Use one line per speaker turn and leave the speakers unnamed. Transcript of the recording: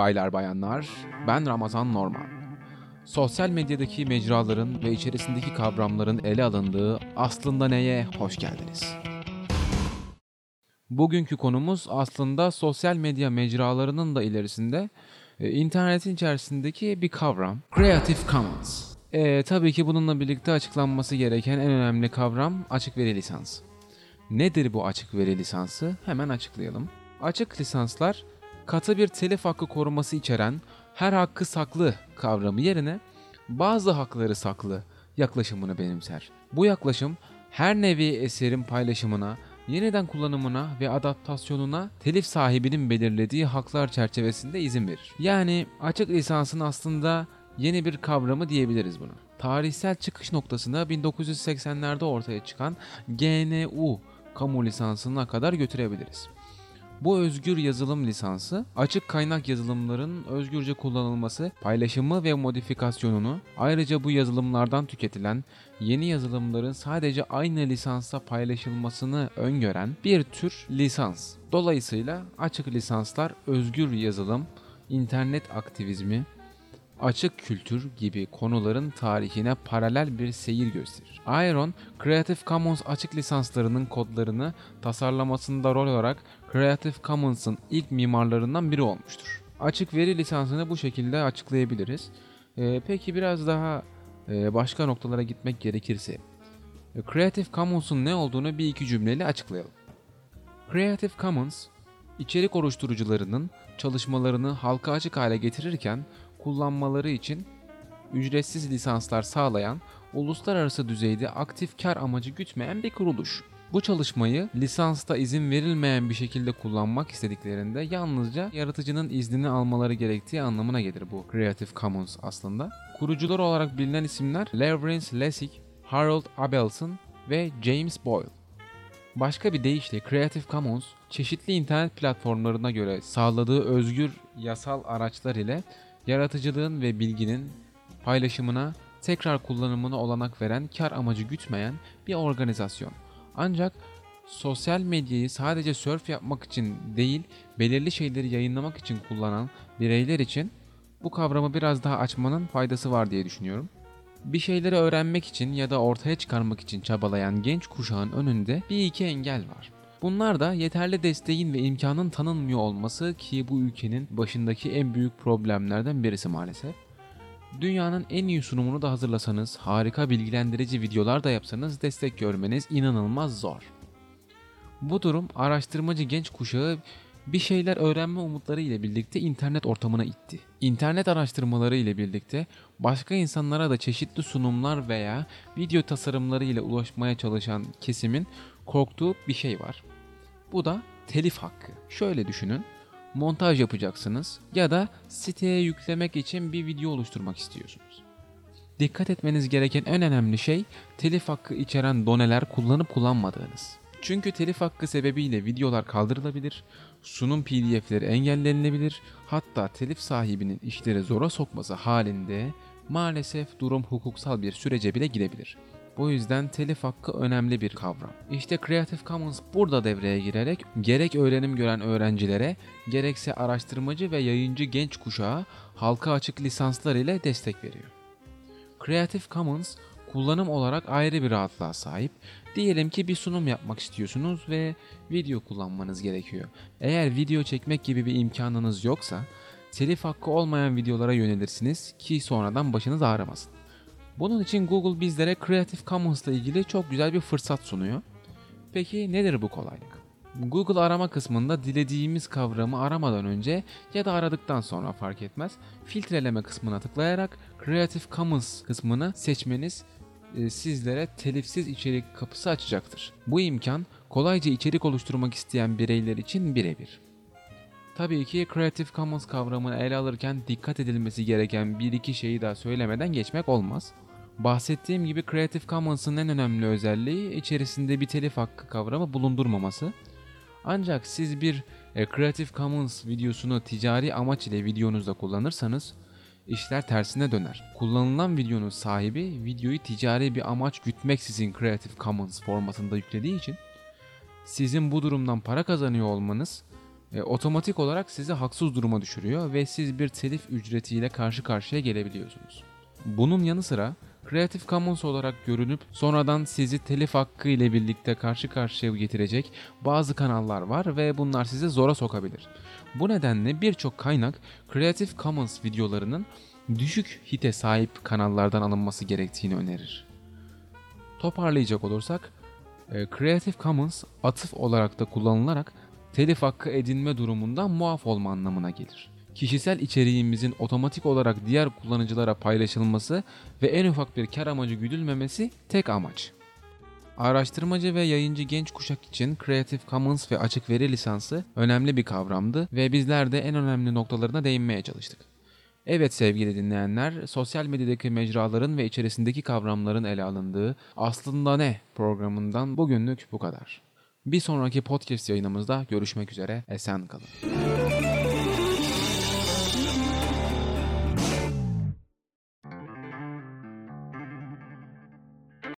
baylar bayanlar. Ben Ramazan Norman. Sosyal medyadaki mecraların ve içerisindeki kavramların ele alındığı Aslında Neye hoş geldiniz. Bugünkü konumuz aslında sosyal medya mecralarının da ilerisinde e, internetin içerisindeki bir kavram. Creative Commons. E, tabii ki bununla birlikte açıklanması gereken en önemli kavram açık veri lisansı. Nedir bu açık veri lisansı? Hemen açıklayalım. Açık lisanslar katı bir telif hakkı koruması içeren her hakkı saklı kavramı yerine bazı hakları saklı yaklaşımını benimser. Bu yaklaşım her nevi eserin paylaşımına, yeniden kullanımına ve adaptasyonuna telif sahibinin belirlediği haklar çerçevesinde izin verir. Yani açık lisansın aslında yeni bir kavramı diyebiliriz buna. Tarihsel çıkış noktasında 1980'lerde ortaya çıkan GNU kamu lisansına kadar götürebiliriz. Bu özgür yazılım lisansı, açık kaynak yazılımların özgürce kullanılması, paylaşımı ve modifikasyonunu, ayrıca bu yazılımlardan tüketilen yeni yazılımların sadece aynı lisansa paylaşılmasını öngören bir tür lisans. Dolayısıyla açık lisanslar özgür yazılım, internet aktivizmi, açık kültür gibi konuların tarihine paralel bir seyir gösterir. Iron, Creative Commons açık lisanslarının kodlarını tasarlamasında rol olarak Creative Commons'ın ilk mimarlarından biri olmuştur. Açık veri lisansını bu şekilde açıklayabiliriz. Ee, peki biraz daha e, başka noktalara gitmek gerekirse, Creative Commons'un ne olduğunu bir iki cümleyle açıklayalım. Creative Commons, içerik oluşturucularının çalışmalarını halka açık hale getirirken kullanmaları için ücretsiz lisanslar sağlayan, uluslararası düzeyde aktif kar amacı gütmeyen bir kuruluş. Bu çalışmayı lisansta izin verilmeyen bir şekilde kullanmak istediklerinde yalnızca yaratıcının iznini almaları gerektiği anlamına gelir bu Creative Commons aslında. Kurucular olarak bilinen isimler Lawrence Lessig, Harold Abelson ve James Boyle. Başka bir deyişle Creative Commons, çeşitli internet platformlarına göre sağladığı özgür yasal araçlar ile yaratıcılığın ve bilginin paylaşımına, tekrar kullanımına olanak veren, kar amacı gütmeyen bir organizasyon. Ancak sosyal medyayı sadece surf yapmak için değil, belirli şeyleri yayınlamak için kullanan bireyler için bu kavramı biraz daha açmanın faydası var diye düşünüyorum. Bir şeyleri öğrenmek için ya da ortaya çıkarmak için çabalayan genç kuşağın önünde bir iki engel var. Bunlar da yeterli desteğin ve imkanın tanınmıyor olması ki bu ülkenin başındaki en büyük problemlerden birisi maalesef. Dünyanın en iyi sunumunu da hazırlasanız, harika bilgilendirici videolar da yapsanız destek görmeniz inanılmaz zor. Bu durum araştırmacı genç kuşağı bir şeyler öğrenme umutları ile birlikte internet ortamına itti. İnternet araştırmaları ile birlikte başka insanlara da çeşitli sunumlar veya video tasarımları ile ulaşmaya çalışan kesimin korktuğu bir şey var. Bu da telif hakkı. Şöyle düşünün. Montaj yapacaksınız ya da siteye yüklemek için bir video oluşturmak istiyorsunuz. Dikkat etmeniz gereken en önemli şey telif hakkı içeren doneler kullanıp kullanmadığınız. Çünkü telif hakkı sebebiyle videolar kaldırılabilir, sunum pdf'leri engellenilebilir, hatta telif sahibinin işleri zora sokması halinde maalesef durum hukuksal bir sürece bile gidebilir. Bu yüzden telif hakkı önemli bir kavram. İşte Creative Commons burada devreye girerek gerek öğrenim gören öğrencilere gerekse araştırmacı ve yayıncı genç kuşağa halka açık lisanslar ile destek veriyor. Creative Commons kullanım olarak ayrı bir rahatlığa sahip. Diyelim ki bir sunum yapmak istiyorsunuz ve video kullanmanız gerekiyor. Eğer video çekmek gibi bir imkanınız yoksa telif hakkı olmayan videolara yönelirsiniz ki sonradan başınız ağrımasın. Bunun için Google bizlere Creative Commons ile ilgili çok güzel bir fırsat sunuyor. Peki nedir bu kolaylık? Google arama kısmında dilediğimiz kavramı aramadan önce ya da aradıktan sonra fark etmez filtreleme kısmına tıklayarak Creative Commons kısmını seçmeniz e, sizlere telifsiz içerik kapısı açacaktır. Bu imkan kolayca içerik oluşturmak isteyen bireyler için birebir. Tabii ki Creative Commons kavramını ele alırken dikkat edilmesi gereken bir iki şeyi daha söylemeden geçmek olmaz. Bahsettiğim gibi Creative Commons'ın en önemli özelliği içerisinde bir telif hakkı kavramı bulundurmaması. Ancak siz bir e, Creative Commons videosunu ticari amaç ile videonuzda kullanırsanız işler tersine döner. Kullanılan videonun sahibi videoyu ticari bir amaç gütmeksizin Creative Commons formatında yüklediği için sizin bu durumdan para kazanıyor olmanız e, otomatik olarak sizi haksız duruma düşürüyor ve siz bir telif ücretiyle karşı karşıya gelebiliyorsunuz. Bunun yanı sıra Creative Commons olarak görünüp sonradan sizi telif hakkı ile birlikte karşı karşıya getirecek bazı kanallar var ve bunlar sizi zora sokabilir. Bu nedenle birçok kaynak Creative Commons videolarının düşük hite sahip kanallardan alınması gerektiğini önerir. Toparlayacak olursak, e, Creative Commons atıf olarak da kullanılarak telif hakkı edinme durumundan muaf olma anlamına gelir. Kişisel içeriğimizin otomatik olarak diğer kullanıcılara paylaşılması ve en ufak bir kar amacı güdülmemesi tek amaç. Araştırmacı ve yayıncı genç kuşak için Creative Commons ve açık veri lisansı önemli bir kavramdı ve bizler de en önemli noktalarına değinmeye çalıştık. Evet sevgili dinleyenler, sosyal medyadaki mecraların ve içerisindeki kavramların ele alındığı Aslında Ne programından bugünlük bu kadar. Bir sonraki podcast yayınımızda görüşmek üzere, esen kalın.